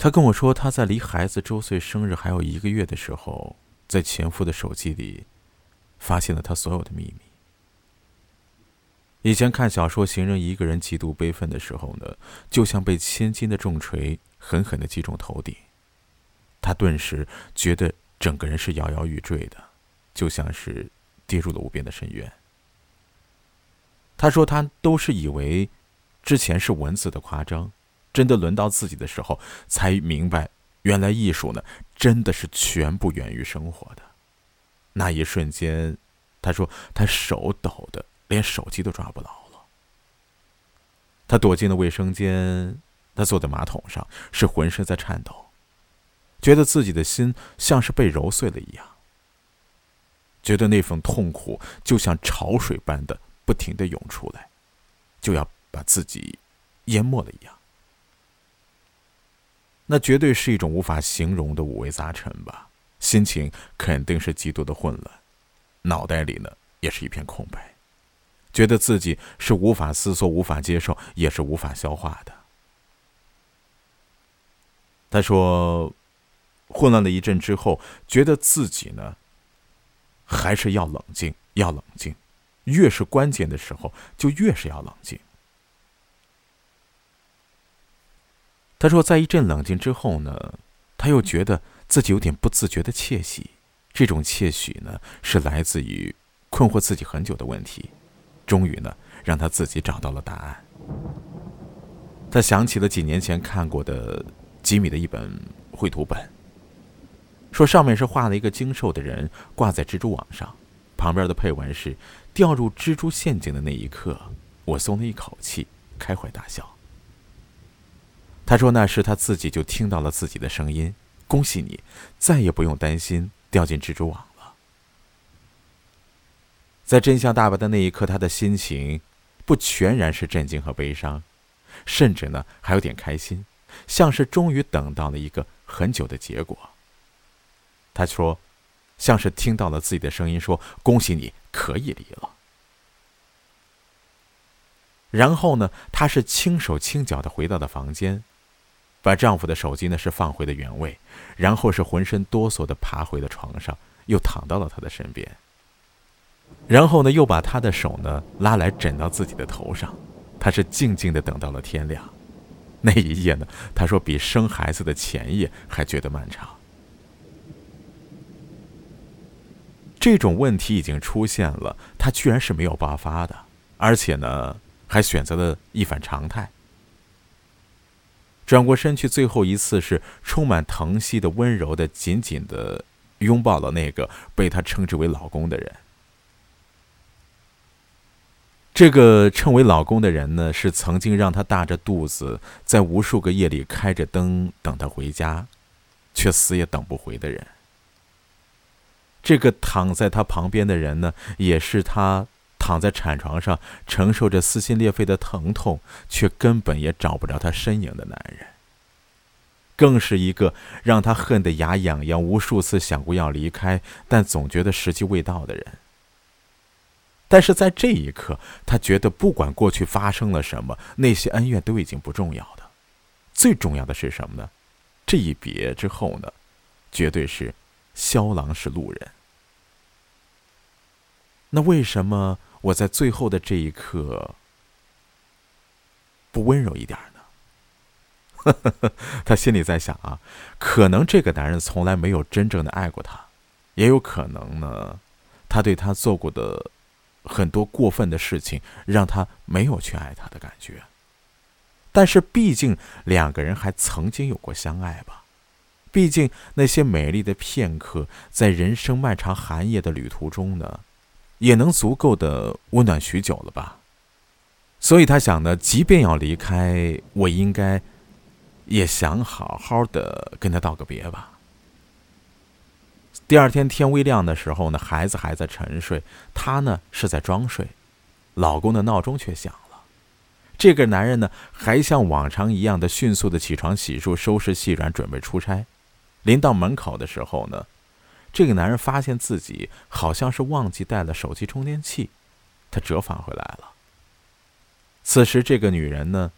她跟我说，她在离孩子周岁生日还有一个月的时候，在前夫的手机里发现了他所有的秘密。以前看小说，行人一个人极度悲愤的时候呢，就像被千斤的重锤狠狠的击中头顶，他顿时觉得整个人是摇摇欲坠的，就像是跌入了无边的深渊。他说他都是以为之前是文字的夸张，真的轮到自己的时候，才明白原来艺术呢真的是全部源于生活的。那一瞬间，他说他手抖的。连手机都抓不牢了。他躲进了卫生间，他坐在马桶上，是浑身在颤抖，觉得自己的心像是被揉碎了一样，觉得那份痛苦就像潮水般的不停的涌出来，就要把自己淹没了一样。那绝对是一种无法形容的五味杂陈吧，心情肯定是极度的混乱，脑袋里呢也是一片空白。觉得自己是无法思索、无法接受，也是无法消化的。他说：“混乱了一阵之后，觉得自己呢，还是要冷静，要冷静。越是关键的时候，就越是要冷静。”他说：“在一阵冷静之后呢，他又觉得自己有点不自觉的窃喜。这种窃喜呢，是来自于困惑自己很久的问题。”终于呢，让他自己找到了答案。他想起了几年前看过的吉米的一本绘图本，说上面是画了一个精瘦的人挂在蜘蛛网上，旁边的配文是“掉入蜘蛛陷阱的那一刻，我松了一口气，开怀大笑。”他说那时他自己就听到了自己的声音：“恭喜你，再也不用担心掉进蜘蛛网了。”在真相大白的那一刻，他的心情不全然是震惊和悲伤，甚至呢还有点开心，像是终于等到了一个很久的结果。他说，像是听到了自己的声音，说：“恭喜你可以离了。”然后呢，他是轻手轻脚的回到了房间，把丈夫的手机呢是放回了原位，然后是浑身哆嗦的爬回了床上，又躺到了他的身边。然后呢，又把他的手呢拉来枕到自己的头上，他是静静的等到了天亮。那一夜呢，他说比生孩子的前夜还觉得漫长。这种问题已经出现了，他居然是没有爆发的，而且呢，还选择了一反常态，转过身去，最后一次是充满疼惜的、温柔的、紧紧的拥抱了那个被他称之为老公的人。这个称为老公的人呢，是曾经让他大着肚子，在无数个夜里开着灯等他回家，却死也等不回的人。这个躺在他旁边的人呢，也是他躺在产床上承受着撕心裂肺的疼痛，却根本也找不着他身影的男人。更是一个让他恨得牙痒痒，无数次想过要离开，但总觉得时机未到的人。但是在这一刻，他觉得不管过去发生了什么，那些恩怨都已经不重要的。最重要的是什么呢？这一别之后呢，绝对是萧郎是路人。那为什么我在最后的这一刻不温柔一点呢？他心里在想啊，可能这个男人从来没有真正的爱过他，也有可能呢，他对他做过的。很多过分的事情让他没有去爱他的感觉，但是毕竟两个人还曾经有过相爱吧，毕竟那些美丽的片刻，在人生漫长寒夜的旅途中呢，也能足够的温暖许久了吧。所以他想呢，即便要离开，我应该也想好好的跟他道个别吧。第二天天微亮的时候呢，孩子还在沉睡，她呢是在装睡，老公的闹钟却响了。这个男人呢还像往常一样的迅速的起床洗漱收拾细软准备出差。临到门口的时候呢，这个男人发现自己好像是忘记带了手机充电器，他折返回来了。此时这个女人呢，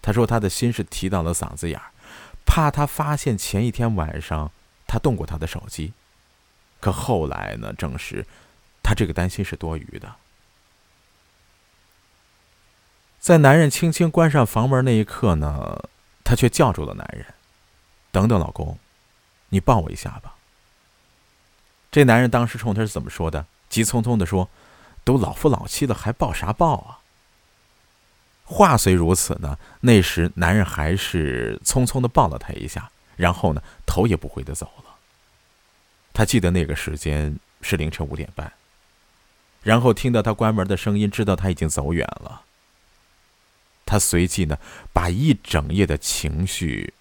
她说她的心是提到了嗓子眼儿，怕他发现前一天晚上他动过他的手机。可后来呢，证实他这个担心是多余的。在男人轻轻关上房门那一刻呢，她却叫住了男人：“等等，老公，你抱我一下吧。”这男人当时冲他是怎么说的？急匆匆的说：“都老夫老妻了，还抱啥抱啊？”话虽如此呢，那时男人还是匆匆的抱了她一下，然后呢，头也不回的走了。他记得那个时间是凌晨五点半，然后听到他关门的声音，知道他已经走远了。他随即呢，把一整夜的情绪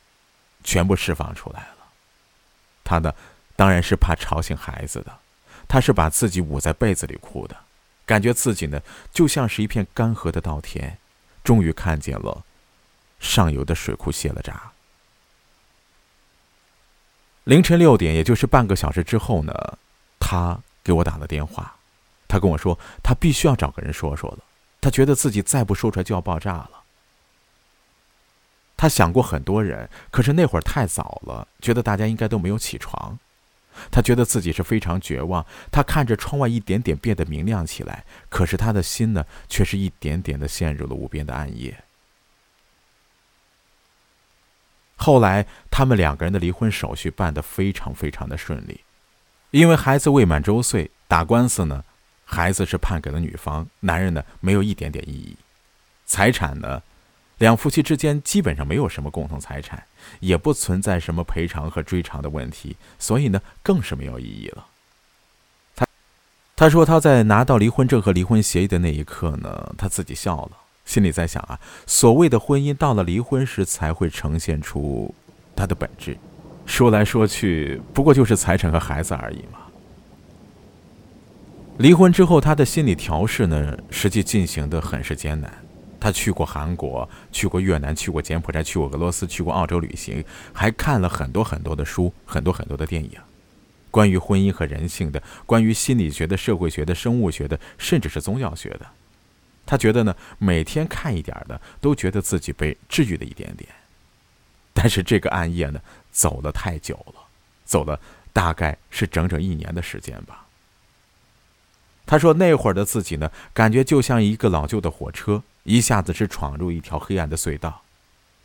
全部释放出来了。他呢，当然是怕吵醒孩子的，他是把自己捂在被子里哭的，感觉自己呢，就像是一片干涸的稻田，终于看见了上游的水库泄了闸。凌晨六点，也就是半个小时之后呢，他给我打了电话，他跟我说，他必须要找个人说说了，他觉得自己再不说出来就要爆炸了。他想过很多人，可是那会儿太早了，觉得大家应该都没有起床。他觉得自己是非常绝望。他看着窗外一点点变得明亮起来，可是他的心呢，却是一点点的陷入了无边的暗夜。后来，他们两个人的离婚手续办得非常非常的顺利，因为孩子未满周岁，打官司呢，孩子是判给了女方，男人呢没有一点点异议，财产呢。两夫妻之间基本上没有什么共同财产，也不存在什么赔偿和追偿的问题，所以呢，更是没有意义了。他他说他在拿到离婚证和离婚协议的那一刻呢，他自己笑了，心里在想啊，所谓的婚姻到了离婚时才会呈现出它的本质，说来说去不过就是财产和孩子而已嘛。离婚之后，他的心理调试呢，实际进行的很是艰难。他去过韩国，去过越南，去过柬埔寨，去过俄罗斯，去过澳洲旅行，还看了很多很多的书，很多很多的电影，关于婚姻和人性的，关于心理学的、社会学的、生物学的，甚至是宗教学的。他觉得呢，每天看一点的，都觉得自己被治愈了一点点。但是这个暗夜呢，走了太久了，走了大概是整整一年的时间吧。他说那会儿的自己呢，感觉就像一个老旧的火车。一下子是闯入一条黑暗的隧道，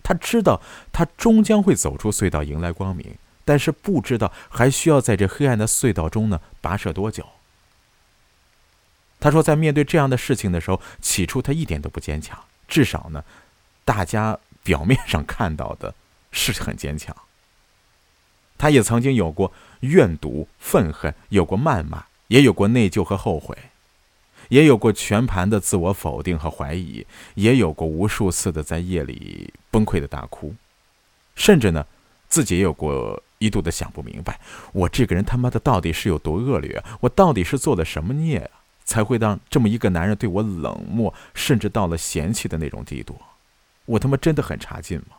他知道他终将会走出隧道，迎来光明，但是不知道还需要在这黑暗的隧道中呢跋涉多久。他说，在面对这样的事情的时候，起初他一点都不坚强，至少呢，大家表面上看到的是很坚强。他也曾经有过怨毒、愤恨，有过谩骂，也有过内疚和后悔。也有过全盘的自我否定和怀疑，也有过无数次的在夜里崩溃的大哭，甚至呢，自己也有过一度的想不明白，我这个人他妈的到底是有多恶劣？我到底是做了什么孽啊，才会让这么一个男人对我冷漠，甚至到了嫌弃的那种地步？我他妈真的很差劲吗？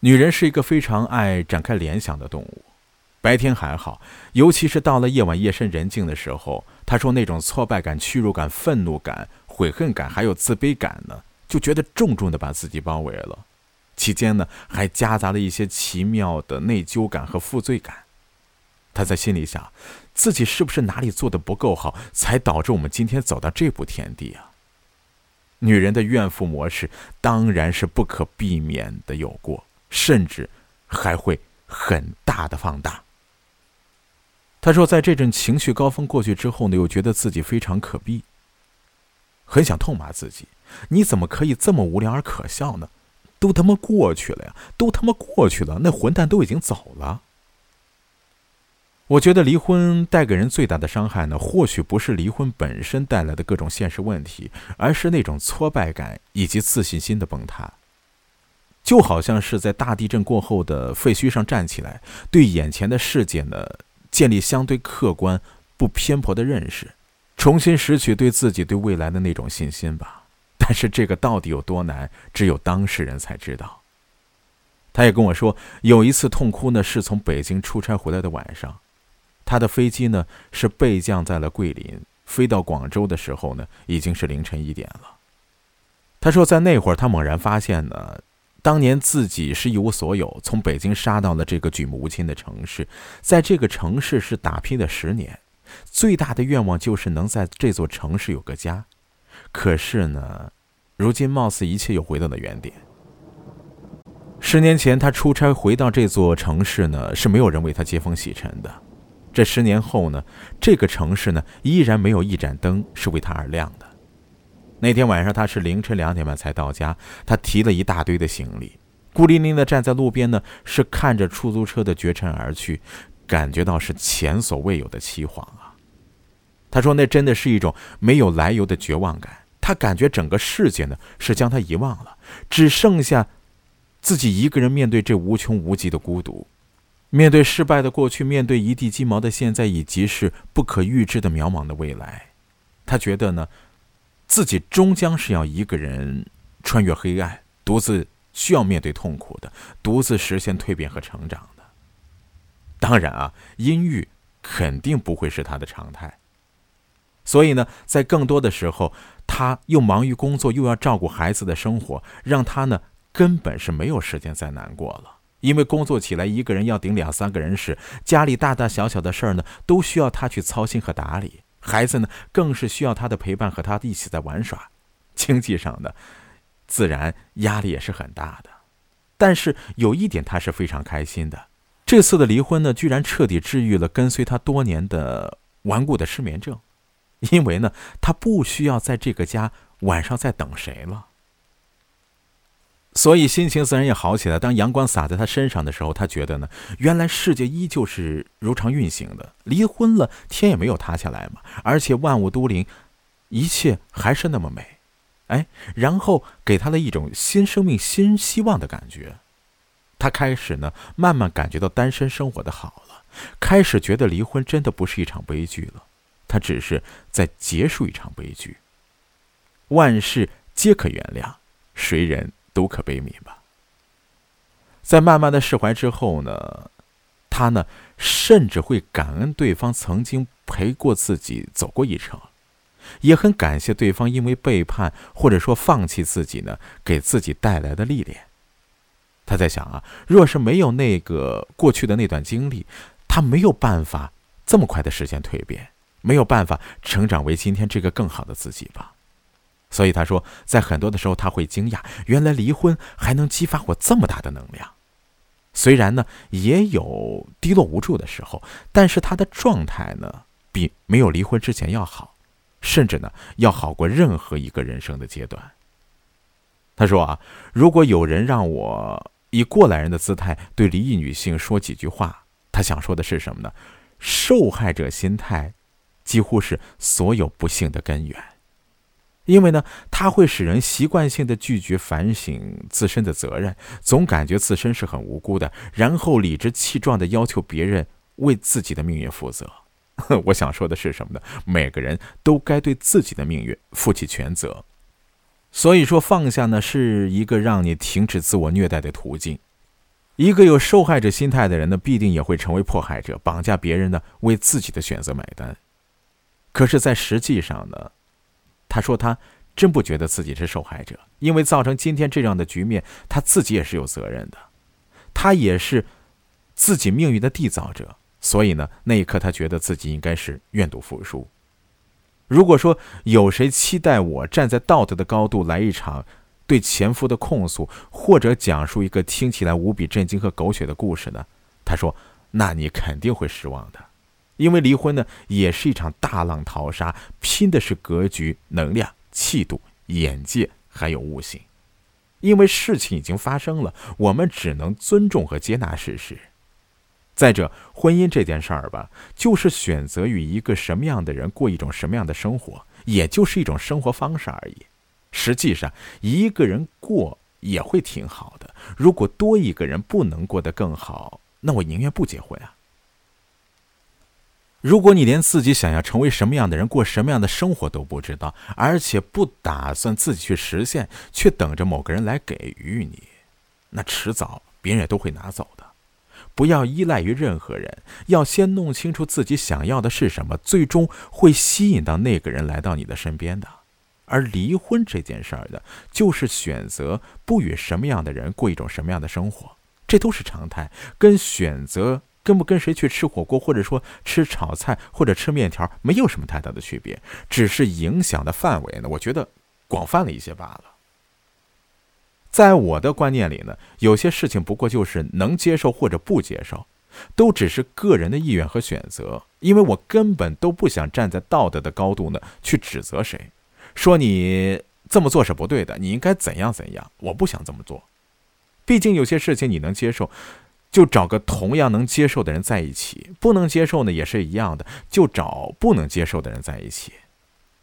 女人是一个非常爱展开联想的动物。白天还好，尤其是到了夜晚，夜深人静的时候，他说那种挫败感、屈辱感、愤怒感、悔恨感，还有自卑感呢，就觉得重重的把自己包围了。期间呢，还夹杂了一些奇妙的内疚感和负罪感。他在心里想，自己是不是哪里做的不够好，才导致我们今天走到这步田地啊？女人的怨妇模式当然是不可避免的有过，甚至还会很大的放大。他说，在这阵情绪高峰过去之后呢，又觉得自己非常可悲，很想痛骂自己：“你怎么可以这么无聊而可笑呢？都他妈过去了呀，都他妈过去了，那混蛋都已经走了。”我觉得离婚带给人最大的伤害呢，或许不是离婚本身带来的各种现实问题，而是那种挫败感以及自信心的崩塌。就好像是在大地震过后的废墟上站起来，对眼前的世界呢。建立相对客观、不偏颇的认识，重新拾取对自己、对未来的那种信心吧。但是这个到底有多难，只有当事人才知道。他也跟我说，有一次痛哭呢，是从北京出差回来的晚上，他的飞机呢是备降在了桂林，飞到广州的时候呢，已经是凌晨一点了。他说，在那会儿，他猛然发现呢，当年自己是一无所有，从北京杀到了这个举目无亲的城市，在这个城市是打拼了十年，最大的愿望就是能在这座城市有个家。可是呢，如今貌似一切又回到了原点。十年前他出差回到这座城市呢，是没有人为他接风洗尘的。这十年后呢，这个城市呢，依然没有一盏灯是为他而亮的。那天晚上，他是凌晨两点半才到家。他提了一大堆的行李，孤零零的站在路边呢，是看着出租车的绝尘而去，感觉到是前所未有的凄惶啊。他说：“那真的是一种没有来由的绝望感。他感觉整个世界呢是将他遗忘了，只剩下自己一个人面对这无穷无尽的孤独，面对失败的过去，面对一地鸡毛的现在，以及是不可预知的渺茫的未来。他觉得呢。”自己终将是要一个人穿越黑暗，独自需要面对痛苦的，独自实现蜕变和成长的。当然啊，阴郁肯定不会是他的常态。所以呢，在更多的时候，他又忙于工作，又要照顾孩子的生活，让他呢根本是没有时间再难过了。因为工作起来，一个人要顶两三个人事，家里大大小小的事儿呢，都需要他去操心和打理。孩子呢，更是需要他的陪伴，和他一起在玩耍。经济上的，自然压力也是很大的。但是有一点，他是非常开心的。这次的离婚呢，居然彻底治愈了跟随他多年的顽固的失眠症，因为呢，他不需要在这个家晚上再等谁了。所以心情自然也好起来。当阳光洒在他身上的时候，他觉得呢，原来世界依旧是如常运行的。离婚了，天也没有塌下来嘛，而且万物都灵，一切还是那么美。哎，然后给他了一种新生命、新希望的感觉。他开始呢，慢慢感觉到单身生活的好了，开始觉得离婚真的不是一场悲剧了，他只是在结束一场悲剧。万事皆可原谅，谁人？都可悲悯吧。在慢慢的释怀之后呢，他呢甚至会感恩对方曾经陪过自己走过一程，也很感谢对方因为背叛或者说放弃自己呢，给自己带来的历练。他在想啊，若是没有那个过去的那段经历，他没有办法这么快的实现蜕变，没有办法成长为今天这个更好的自己吧。所以他说，在很多的时候他会惊讶，原来离婚还能激发我这么大的能量。虽然呢也有低落无助的时候，但是他的状态呢比没有离婚之前要好，甚至呢要好过任何一个人生的阶段。他说啊，如果有人让我以过来人的姿态对离异女性说几句话，他想说的是什么呢？受害者心态几乎是所有不幸的根源。因为呢，它会使人习惯性的拒绝反省自身的责任，总感觉自身是很无辜的，然后理直气壮的要求别人为自己的命运负责。我想说的是什么呢？每个人都该对自己的命运负起全责。所以说，放下呢是一个让你停止自我虐待的途径。一个有受害者心态的人呢，必定也会成为迫害者，绑架别人呢为自己的选择买单。可是，在实际上呢？他说：“他真不觉得自己是受害者，因为造成今天这样的局面，他自己也是有责任的。他也是自己命运的缔造者，所以呢，那一刻他觉得自己应该是愿赌服输。如果说有谁期待我站在道德的高度来一场对前夫的控诉，或者讲述一个听起来无比震惊和狗血的故事呢？他说：那你肯定会失望的。”因为离婚呢，也是一场大浪淘沙，拼的是格局、能量、气度、眼界，还有悟性。因为事情已经发生了，我们只能尊重和接纳事实。再者，婚姻这件事儿吧，就是选择与一个什么样的人过一种什么样的生活，也就是一种生活方式而已。实际上，一个人过也会挺好的。如果多一个人不能过得更好，那我宁愿不结婚啊。如果你连自己想要成为什么样的人、过什么样的生活都不知道，而且不打算自己去实现，却等着某个人来给予你，那迟早别人也都会拿走的。不要依赖于任何人，要先弄清楚自己想要的是什么，最终会吸引到那个人来到你的身边的。而离婚这件事儿呢，就是选择不与什么样的人过一种什么样的生活，这都是常态，跟选择跟不跟谁去吃火锅，或者说吃炒菜或者吃面条，没有什么太大的区别，只是影响的范围呢，我觉得广泛了一些罢了。在我的观念里呢，有些事情不过就是能接受或者不接受。都只是个人的意愿和选择，因为我根本都不想站在道德的高度呢去指责谁，说你这么做是不对的，你应该怎样怎样。我不想这么做，毕竟有些事情你能接受，就找个同样能接受的人在一起；不能接受呢，也是一样的，就找不能接受的人在一起。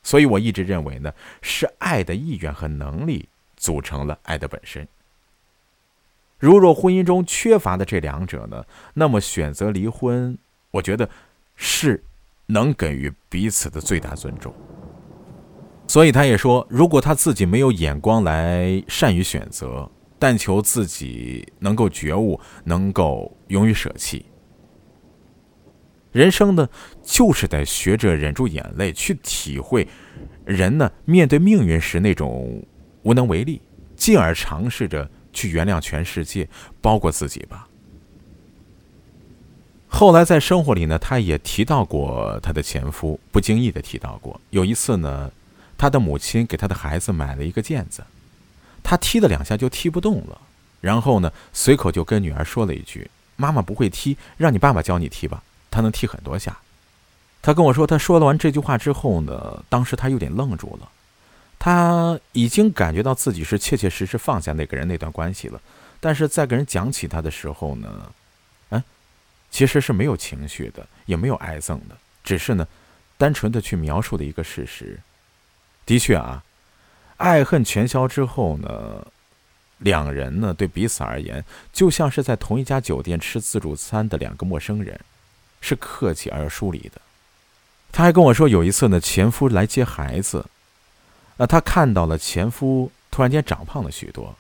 所以我一直认为呢，是爱的意愿和能力组成了爱的本身。如若婚姻中缺乏的这两者呢，那么选择离婚，我觉得是能给予彼此的最大尊重。所以他也说，如果他自己没有眼光来善于选择，但求自己能够觉悟，能够勇于舍弃。人生呢，就是得学着忍住眼泪，去体会人呢面对命运时那种无能为力，进而尝试着。去原谅全世界，包括自己吧。后来在生活里呢，他也提到过他的前夫，不经意的提到过。有一次呢，他的母亲给他的孩子买了一个毽子，他踢了两下就踢不动了，然后呢，随口就跟女儿说了一句：“妈妈不会踢，让你爸爸教你踢吧，他能踢很多下。”他跟我说，他说了完这句话之后呢，当时他有点愣住了。他已经感觉到自己是切切实实放下那个人那段关系了，但是在跟人讲起他的时候呢，嗯，其实是没有情绪的，也没有哀憎的，只是呢，单纯的去描述的一个事实。的确啊，爱恨全消之后呢，两人呢对彼此而言，就像是在同一家酒店吃自助餐的两个陌生人，是客气而又疏离的。他还跟我说，有一次呢，前夫来接孩子。那他看到了前夫突然间长胖了许多，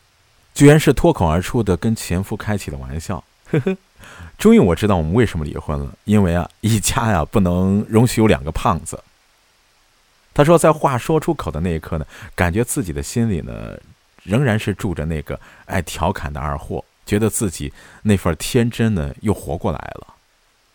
居然是脱口而出的跟前夫开起了玩笑。呵呵，终于我知道我们为什么离婚了，因为啊，一家呀不能容许有两个胖子。他说，在话说出口的那一刻呢，感觉自己的心里呢，仍然是住着那个爱调侃的二货，觉得自己那份天真呢又活过来了。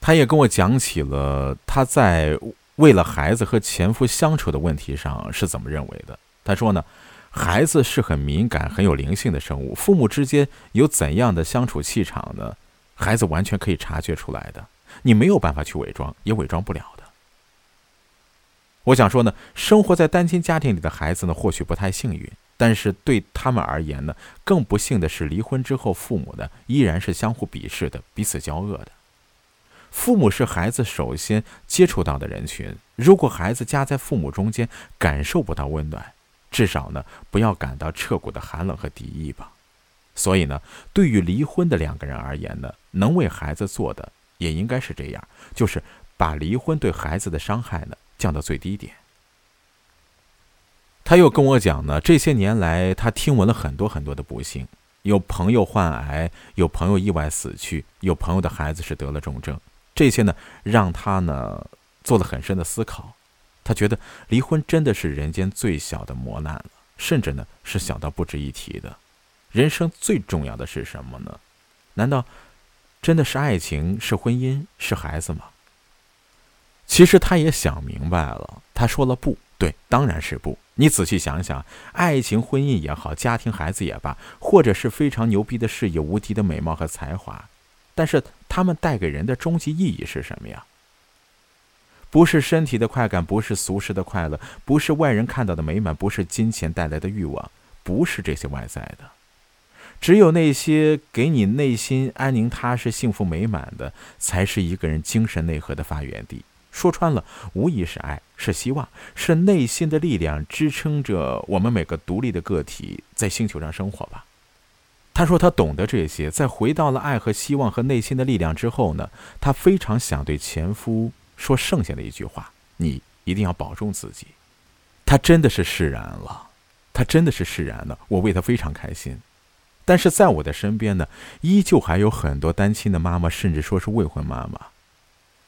他也跟我讲起了他在。为了孩子和前夫相处的问题上是怎么认为的？他说呢，孩子是很敏感、很有灵性的生物，父母之间有怎样的相处气场呢？孩子完全可以察觉出来的，你没有办法去伪装，也伪装不了的。我想说呢，生活在单亲家庭里的孩子呢，或许不太幸运，但是对他们而言呢，更不幸的是，离婚之后，父母呢依然是相互鄙视的，彼此交恶的。父母是孩子首先接触到的人群。如果孩子夹在父母中间，感受不到温暖，至少呢，不要感到彻骨的寒冷和敌意吧。所以呢，对于离婚的两个人而言呢，能为孩子做的也应该是这样，就是把离婚对孩子的伤害呢降到最低点。他又跟我讲呢，这些年来他听闻了很多很多的不幸，有朋友患癌，有朋友意外死去，有朋友的孩子是得了重症。这些呢，让他呢做了很深的思考。他觉得离婚真的是人间最小的磨难了，甚至呢是小到不值一提的。人生最重要的是什么呢？难道真的是爱情、是婚姻、是孩子吗？其实他也想明白了。他说了不对，当然是不。你仔细想想，爱情、婚姻也好，家庭、孩子也罢，或者是非常牛逼的事业、无敌的美貌和才华。但是他们带给人的终极意义是什么呀？不是身体的快感，不是俗世的快乐，不是外人看到的美满，不是金钱带来的欲望，不是这些外在的。只有那些给你内心安宁、踏实、幸福、美满的，才是一个人精神内核的发源地。说穿了，无疑是爱，是希望，是内心的力量，支撑着我们每个独立的个体在星球上生活吧。他说：“他懂得这些，在回到了爱和希望和内心的力量之后呢，他非常想对前夫说剩下的一句话：你一定要保重自己。他真的是释然了，他真的是释然了。我为他非常开心。但是在我的身边呢，依旧还有很多单亲的妈妈，甚至说是未婚妈妈。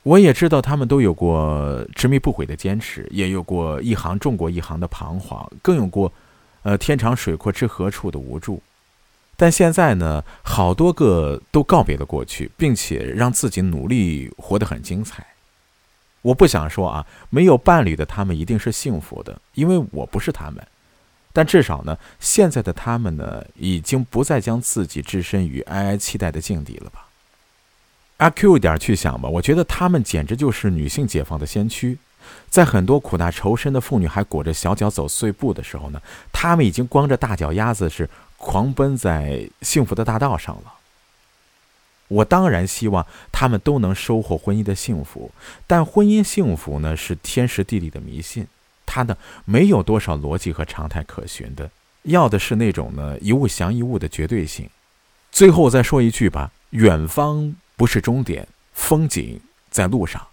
我也知道他们都有过执迷不悔的坚持，也有过一行重过一行的彷徨，更有过，呃，天长水阔知何处的无助。但现在呢，好多个都告别了过去，并且让自己努力活得很精彩。我不想说啊，没有伴侣的他们一定是幸福的，因为我不是他们。但至少呢，现在的他们呢，已经不再将自己置身于哀哀期待的境地了吧？阿 Q 一点去想吧，我觉得他们简直就是女性解放的先驱。在很多苦大仇深的妇女还裹着小脚走碎步的时候呢，他们已经光着大脚丫子是狂奔在幸福的大道上了。我当然希望他们都能收获婚姻的幸福，但婚姻幸福呢是天时地利的迷信，它呢没有多少逻辑和常态可循的，要的是那种呢一物降一物的绝对性。最后再说一句吧，远方不是终点，风景在路上。